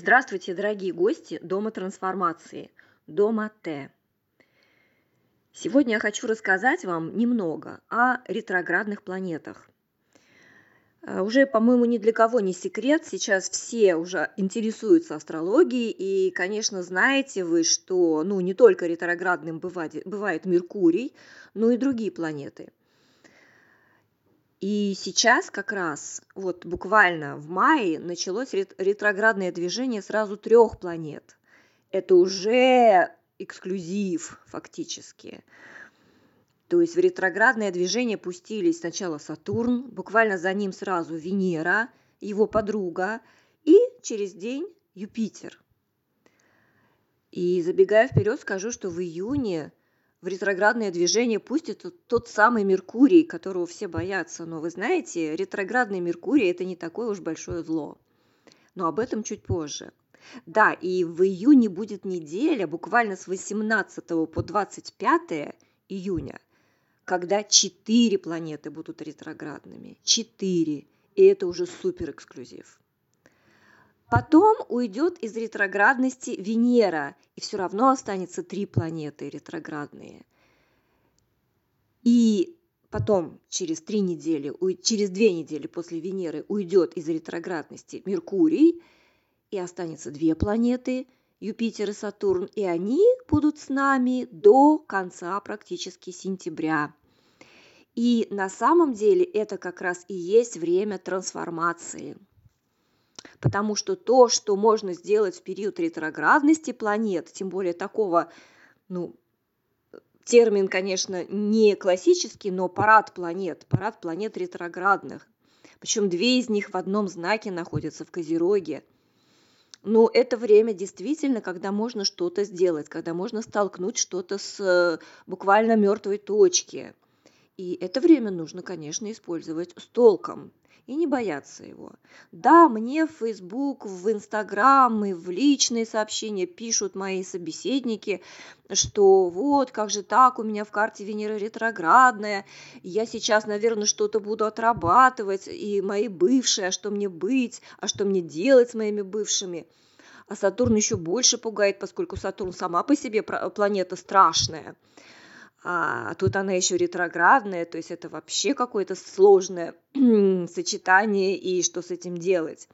Здравствуйте, дорогие гости Дома трансформации, Дома Т. Сегодня я хочу рассказать вам немного о ретроградных планетах. Э, уже, по-моему, ни для кого не секрет, сейчас все уже интересуются астрологией, и, конечно, знаете вы, что ну, не только ретроградным бывает, бывает Меркурий, но и другие планеты – и сейчас как раз, вот буквально в мае началось ретроградное движение сразу трех планет. Это уже эксклюзив фактически. То есть в ретроградное движение пустились сначала Сатурн, буквально за ним сразу Венера, его подруга, и через день Юпитер. И забегая вперед, скажу, что в июне в ретроградное движение пустит тот самый Меркурий, которого все боятся. Но вы знаете, ретроградный Меркурий – это не такое уж большое зло. Но об этом чуть позже. Да, и в июне будет неделя, буквально с 18 по 25 июня, когда четыре планеты будут ретроградными. Четыре. И это уже супер эксклюзив. Потом уйдет из ретроградности Венера, и все равно останется три планеты ретроградные. И потом через три недели, через две недели после Венеры уйдет из ретроградности Меркурий, и останется две планеты, Юпитер и Сатурн, и они будут с нами до конца практически сентября. И на самом деле это как раз и есть время трансформации – потому что то, что можно сделать в период ретроградности планет, тем более такого, ну, термин, конечно, не классический, но парад планет, парад планет ретроградных. Причем две из них в одном знаке находятся в Козероге. Но это время действительно, когда можно что-то сделать, когда можно столкнуть что-то с э, буквально мертвой точки. И это время нужно, конечно, использовать с толком и не бояться его. Да, мне в Facebook, в Instagram и в личные сообщения пишут мои собеседники, что вот, как же так, у меня в карте Венера ретроградная, я сейчас, наверное, что-то буду отрабатывать, и мои бывшие, а что мне быть, а что мне делать с моими бывшими. А Сатурн еще больше пугает, поскольку Сатурн сама по себе планета страшная а тут она еще ретроградная, то есть это вообще какое-то сложное сочетание, и что с этим делать?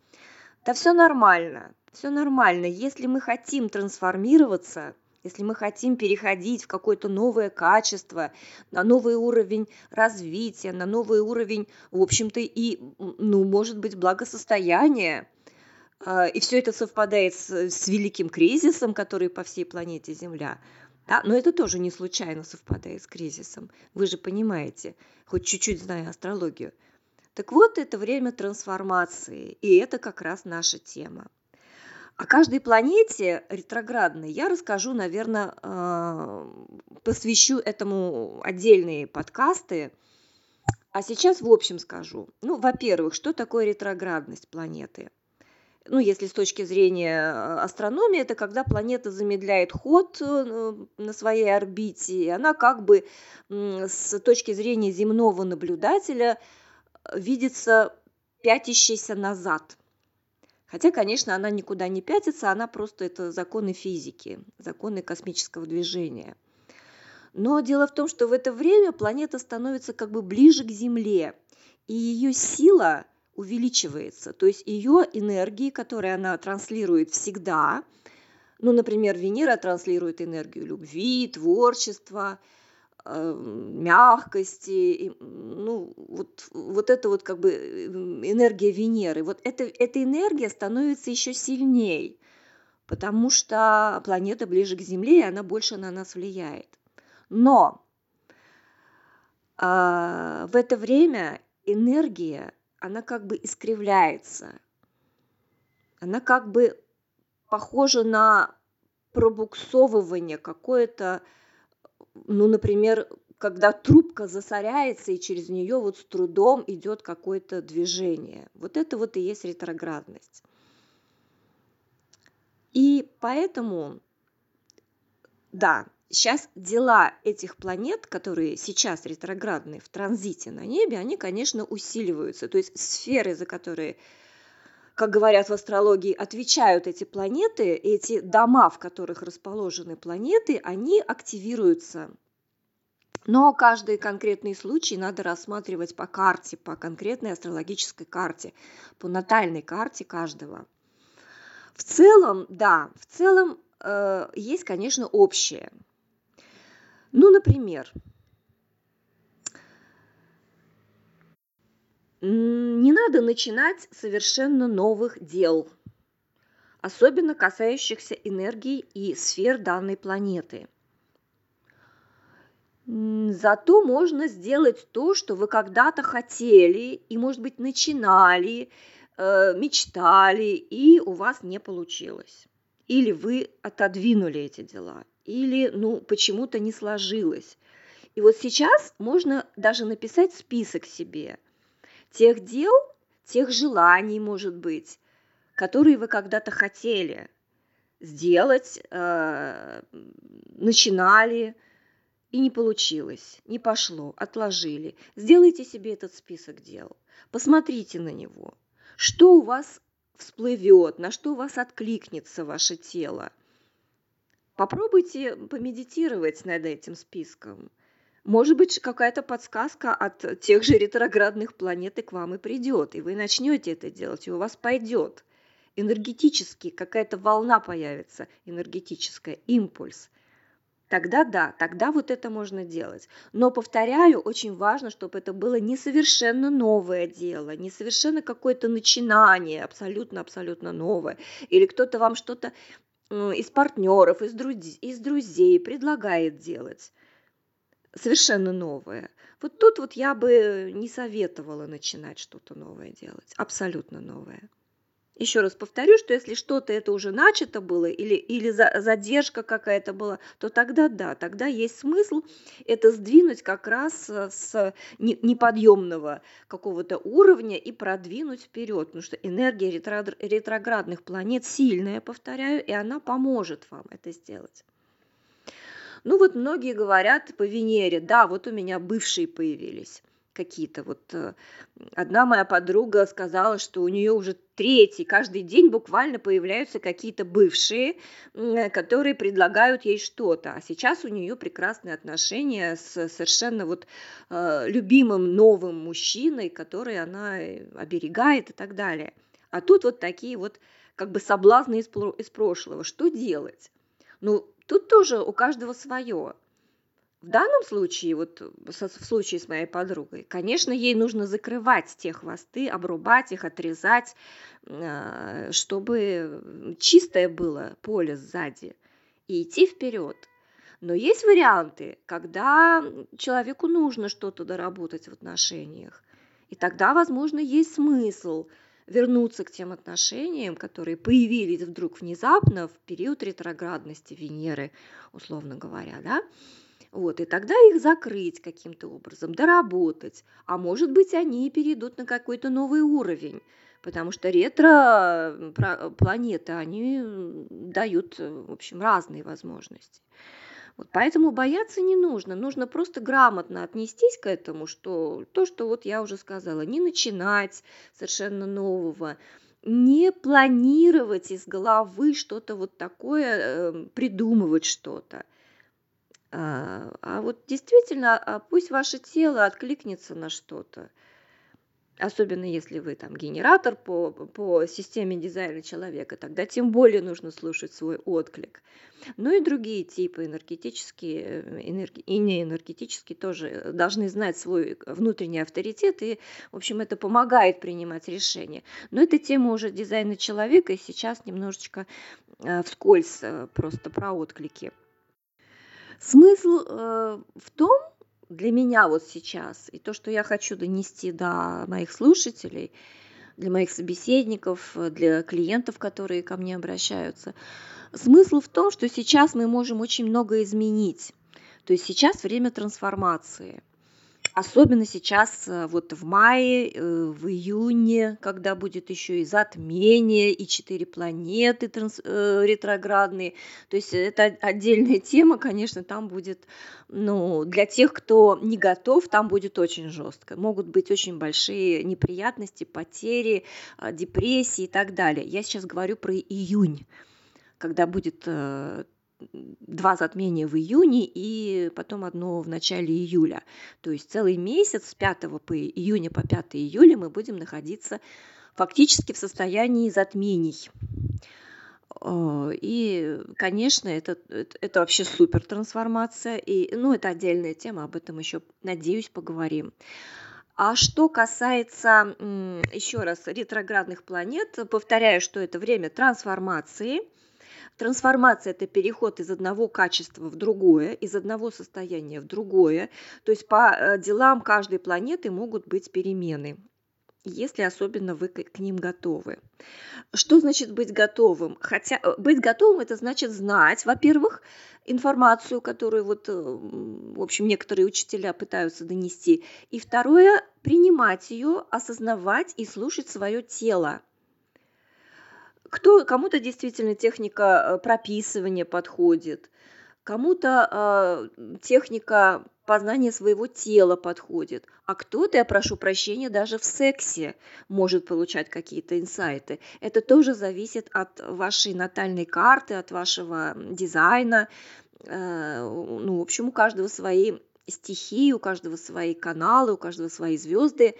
Да все нормально, все нормально. Если мы хотим трансформироваться, если мы хотим переходить в какое-то новое качество, на новый уровень развития, на новый уровень, в общем-то, и, ну, может быть, благосостояния, а, и все это совпадает с, с великим кризисом, который по всей планете Земля – да? Но это тоже не случайно совпадает с кризисом. Вы же понимаете, хоть чуть-чуть зная астрологию. Так вот, это время трансформации, и это как раз наша тема. О каждой планете ретроградной я расскажу, наверное, э, посвящу этому отдельные подкасты. А сейчас в общем скажу. Ну, во-первых, что такое ретроградность планеты – ну, если с точки зрения э, астрономии, это когда планета замедляет ход э, на своей орбите, и она как бы с точки зрения земного наблюдателя э, видится пятящейся назад. Хотя, конечно, она никуда не пятится, она просто это законы физики, законы космического движения. Но дело в том, что в это время планета становится как бы ближе к Земле, и ее сила – увеличивается. То есть ее энергии, которые она транслирует всегда, ну, например, Венера транслирует энергию любви, творчества, э, мягкости, ну, вот, вот это вот как бы э, энергия Венеры. Вот это, эта энергия становится еще сильнее, потому что планета ближе к Земле, и она больше на нас влияет. Но э, в это время энергия она как бы искривляется. Она как бы похожа на пробуксовывание какое-то, ну, например, когда трубка засоряется, и через нее вот с трудом идет какое-то движение. Вот это вот и есть ретроградность. И поэтому, да, сейчас дела этих планет, которые сейчас ретроградные в транзите на небе, они, конечно, усиливаются. То есть сферы, за которые как говорят в астрологии, отвечают эти планеты, эти дома, в которых расположены планеты, они активируются. Но каждый конкретный случай надо рассматривать по карте, по конкретной астрологической карте, по натальной карте каждого. В целом, да, в целом э, есть, конечно, общее. Ну, например, не надо начинать совершенно новых дел, особенно касающихся энергии и сфер данной планеты. Зато можно сделать то, что вы когда-то хотели и, может быть, начинали, э, мечтали, и у вас не получилось. Или вы отодвинули эти дела, или ну, почему-то не сложилось. И вот сейчас можно даже написать список себе – тех дел, тех желаний, может быть, которые вы когда-то хотели сделать, э, начинали, и не получилось, не пошло, отложили. Сделайте себе этот список дел, посмотрите на него. Что у вас всплывет, на что у вас откликнется ваше тело. Попробуйте помедитировать над этим списком – может быть, какая-то подсказка от тех же ретроградных планет и к вам и придет, и вы начнете это делать, и у вас пойдет. Энергетически какая-то волна появится, энергетическая, импульс. Тогда да, тогда вот это можно делать. Но, повторяю, очень важно, чтобы это было не совершенно новое дело, не совершенно какое-то начинание, абсолютно-абсолютно новое. Или кто-то вам что-то из партнеров, из, друз- из друзей предлагает делать совершенно новое. Вот тут вот я бы не советовала начинать что-то новое делать, абсолютно новое. Еще раз повторю, что если что-то это уже начато было или, или за, задержка какая-то была, то тогда да, тогда есть смысл это сдвинуть как раз э, с неподъемного какого-то уровня и продвинуть вперед, потому что энергия ретроградных планет сильная, повторяю, и она поможет вам это сделать. Ну вот многие говорят по Венере, да, вот у меня бывшие появились какие-то. Вот э, одна моя подруга сказала, что у нее уже третий, каждый день буквально появляются какие-то бывшие, которые предлагают ей что-то. А сейчас у нее прекрасные отношения с совершенно вот э, любимым новым мужчиной, который она э, оберегает и так далее. А тут вот такие вот как бы соблазны из, из прошлого. Что делать? Ну, Тут тоже у каждого свое. В данном случае, вот в случае с моей подругой, конечно, ей нужно закрывать те хвосты, обрубать их, отрезать, а, чтобы чистое было поле сзади и идти вперед. Но есть варианты, когда человеку нужно что-то доработать в отношениях. И тогда, возможно, есть смысл – вернуться к тем отношениям, которые появились вдруг внезапно в период ретроградности Венеры, условно говоря, да, вот, и тогда их закрыть каким-то образом, доработать. А может быть, они перейдут на какой-то новый уровень, потому что ретро-планеты, они дают, в общем, разные возможности. Вот поэтому бояться не нужно, нужно просто грамотно отнестись к этому, что то, что вот я уже сказала, не начинать совершенно нового, не планировать из головы что-то вот такое, э, придумывать что-то. А, а вот действительно, а пусть ваше тело откликнется на что-то особенно если вы там генератор по, по системе дизайна человека, тогда тем более нужно слушать свой отклик. Ну и другие типы энергетические энерги, и неэнергетические тоже должны знать свой внутренний авторитет, и, в общем, это помогает принимать решения. Но это тема уже дизайна человека, и сейчас немножечко э, вскользь просто про отклики. Смысл э, в том, для меня вот сейчас, и то, что я хочу донести до моих слушателей, для моих собеседников, для клиентов, которые ко мне обращаются, смысл в том, что сейчас мы можем очень много изменить. То есть сейчас время трансформации. Особенно сейчас, э, вот в мае, э, в июне, когда будет еще и затмение, и четыре планеты транс, э, ретроградные. То есть это отдельная тема, конечно, там будет, ну, для тех, кто не готов, там будет очень жестко. Могут быть очень большие неприятности, потери, а, депрессии и так далее. Я сейчас говорю про июнь когда будет два затмения в июне и потом одно в начале июля. То есть целый месяц с 5 по июня по 5 июля мы будем находиться фактически в состоянии затмений. Э, и, конечно, это, это, вообще супер трансформация. И, ну, это отдельная тема, об этом еще, надеюсь, поговорим. А что касается, еще раз, ретроградных планет, повторяю, что это время трансформации – Трансформация – это переход из одного качества в другое, из одного состояния в другое. То есть по э, делам каждой планеты могут быть перемены если особенно вы к ним готовы. Что значит быть готовым? Хотя э, быть готовым это значит знать, во-первых, информацию, которую вот, э, в общем, некоторые учителя пытаются донести, и второе, принимать ее, осознавать и слушать свое тело. Кто, кому-то действительно техника э, прописывания подходит, кому-то э, техника познания своего тела подходит, а кто-то, я прошу прощения, даже в сексе может получать какие-то инсайты. Это тоже зависит от вашей натальной карты, от вашего дизайна. Э, ну, в общем, у каждого свои стихии, у каждого свои каналы, у каждого свои звезды.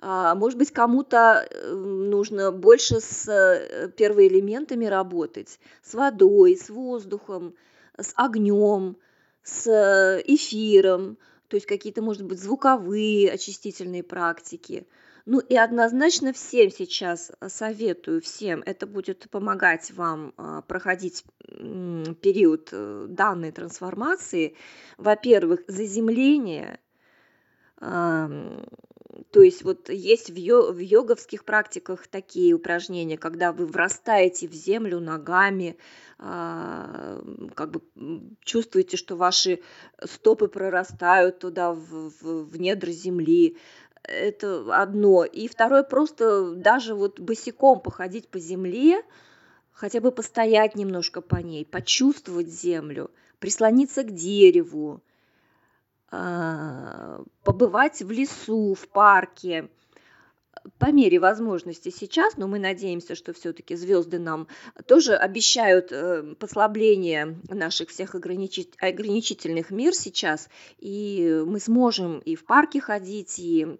А, может быть, кому-то э, нужно больше с э, первоэлементами работать, с водой, с воздухом, с огнем, с э, эфиром, то есть какие-то, может быть, звуковые очистительные практики. Ну и однозначно всем сейчас советую, всем это будет помогать вам а, проходить период данной трансформации. Во-первых, заземление, то есть вот есть в, йо, в йоговских практиках такие упражнения, когда вы врастаете в землю ногами, а, как бы чувствуете, что ваши стопы прорастают туда в, в, в недра земли. Это одно. И второе, просто даже вот босиком походить по земле, хотя бы постоять немножко по ней, почувствовать землю, прислониться к дереву, побывать в лесу, в парке, по мере возможности сейчас, но мы надеемся, что все-таки звезды нам тоже обещают э, послабление наших всех ограничительных мер сейчас, и мы сможем и в парке ходить, и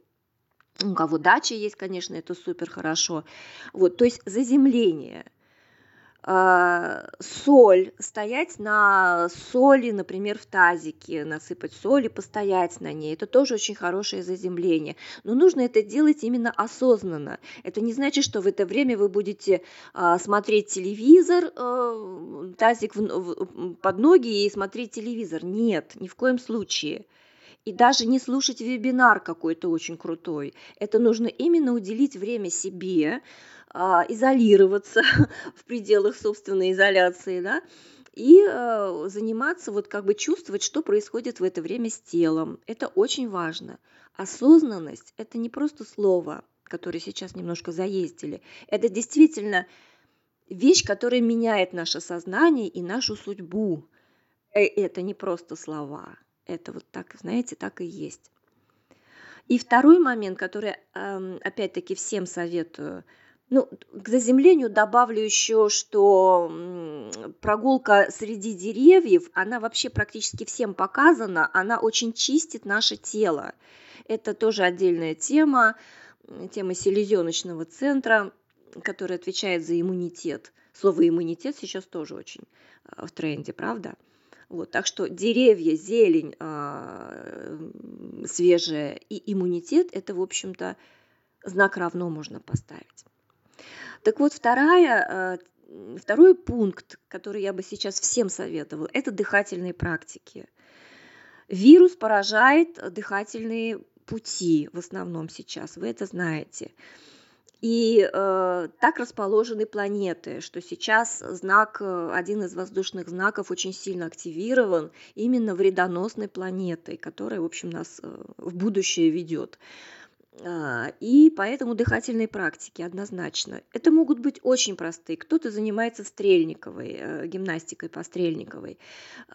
у кого дача есть, конечно, это супер хорошо. Вот, то есть заземление – а, соль, стоять на соли, например, в тазике, насыпать соли, постоять на ней. Это тоже очень хорошее заземление. Но нужно это делать именно осознанно. Это не значит, что в это время вы будете а, смотреть телевизор, а, тазик под ноги и смотреть телевизор. Нет, ни в коем случае и даже не слушать вебинар какой-то очень крутой. Это нужно именно уделить время себе, а, изолироваться в пределах собственной изоляции, да, и э, заниматься, вот как бы чувствовать, что происходит в это время с телом. Это очень важно. Осознанность – это не просто слово, которое сейчас немножко заездили. Это действительно вещь, которая меняет наше сознание и нашу судьбу. Э, это не просто слова. Это вот так, знаете, так и есть. И второй момент, который, опять-таки, всем советую – ну, к заземлению добавлю еще, что прогулка среди деревьев, она вообще практически всем показана, она очень чистит наше тело. Это тоже отдельная тема, тема селезеночного центра, который отвечает за иммунитет. Слово иммунитет сейчас тоже очень а, в тренде, правда? Вот, так что деревья, зелень э, свежая и иммунитет – это, в общем-то, знак равно можно поставить. Так вот, вторая, э, второй пункт, который я бы сейчас всем советовала, это дыхательные практики. Вирус поражает дыхательные пути в основном сейчас, вы это знаете. И э, так расположены планеты, что сейчас знак, э, один из воздушных знаков очень сильно активирован именно вредоносной планетой, которая, в общем, нас э, в будущее ведет. А, и поэтому дыхательные практики однозначно. Это могут быть очень простые. Кто-то занимается стрельниковой, э, гимнастикой по стрельниковой.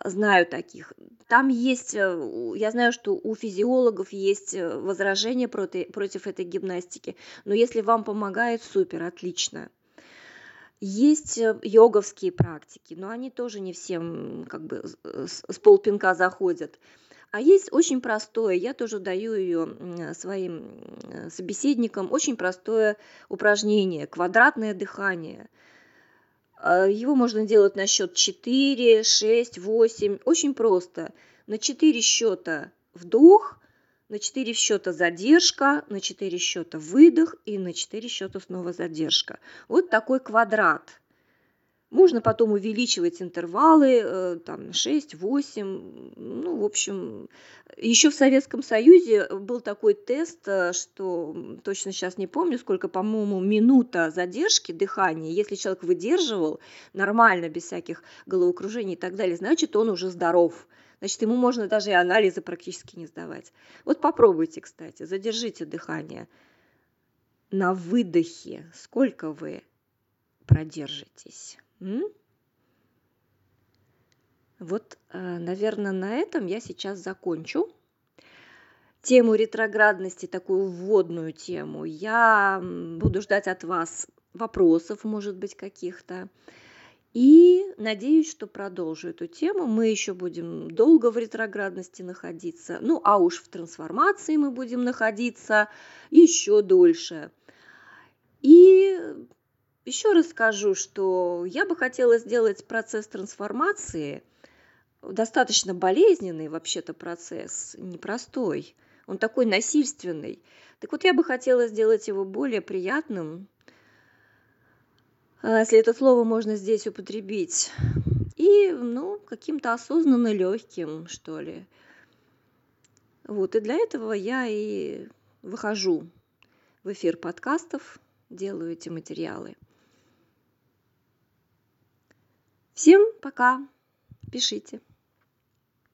Знаю таких. Там есть, э, я знаю, что у физиологов есть э, возражения против, против этой гимнастики. Но если вам помогает, супер, отлично. Есть йоговские практики, но они тоже не всем как бы с полпинка заходят. А есть очень простое, я тоже даю ее своим собеседникам, очень простое упражнение, квадратное дыхание. А, его можно делать на счет 4, 6, 8, очень просто. На 4 счета вдох, на 4 счета задержка, на 4 счета выдох и на 4 счета снова задержка. Вот такой квадрат – можно потом увеличивать интервалы, э, там 6, 8, ну, в общем, еще в Советском Союзе был такой тест, э, что точно сейчас не помню, сколько, по-моему, минута задержки дыхания, если человек выдерживал нормально, без всяких головокружений и так далее, значит, он уже здоров. Значит, ему можно даже и анализы практически не сдавать. Вот попробуйте, кстати, задержите дыхание на выдохе. Сколько вы продержитесь? Вот, э, наверное, на этом я сейчас закончу. Тему ретроградности, такую вводную тему, я буду ждать от вас вопросов, может быть, каких-то. И надеюсь, что продолжу эту тему. Мы еще будем долго в ретроградности находиться. Ну, а уж в трансформации мы будем находиться еще дольше. И еще раз скажу, что я бы хотела сделать процесс трансформации достаточно болезненный вообще-то процесс, непростой. Он такой насильственный. Так вот, я бы хотела сделать его более приятным, а, если это слово можно здесь употребить, и, ну, каким-то осознанно легким, что ли. Вот, и для этого я и выхожу в эфир подкастов, делаю эти материалы. Всем пока. Пишите.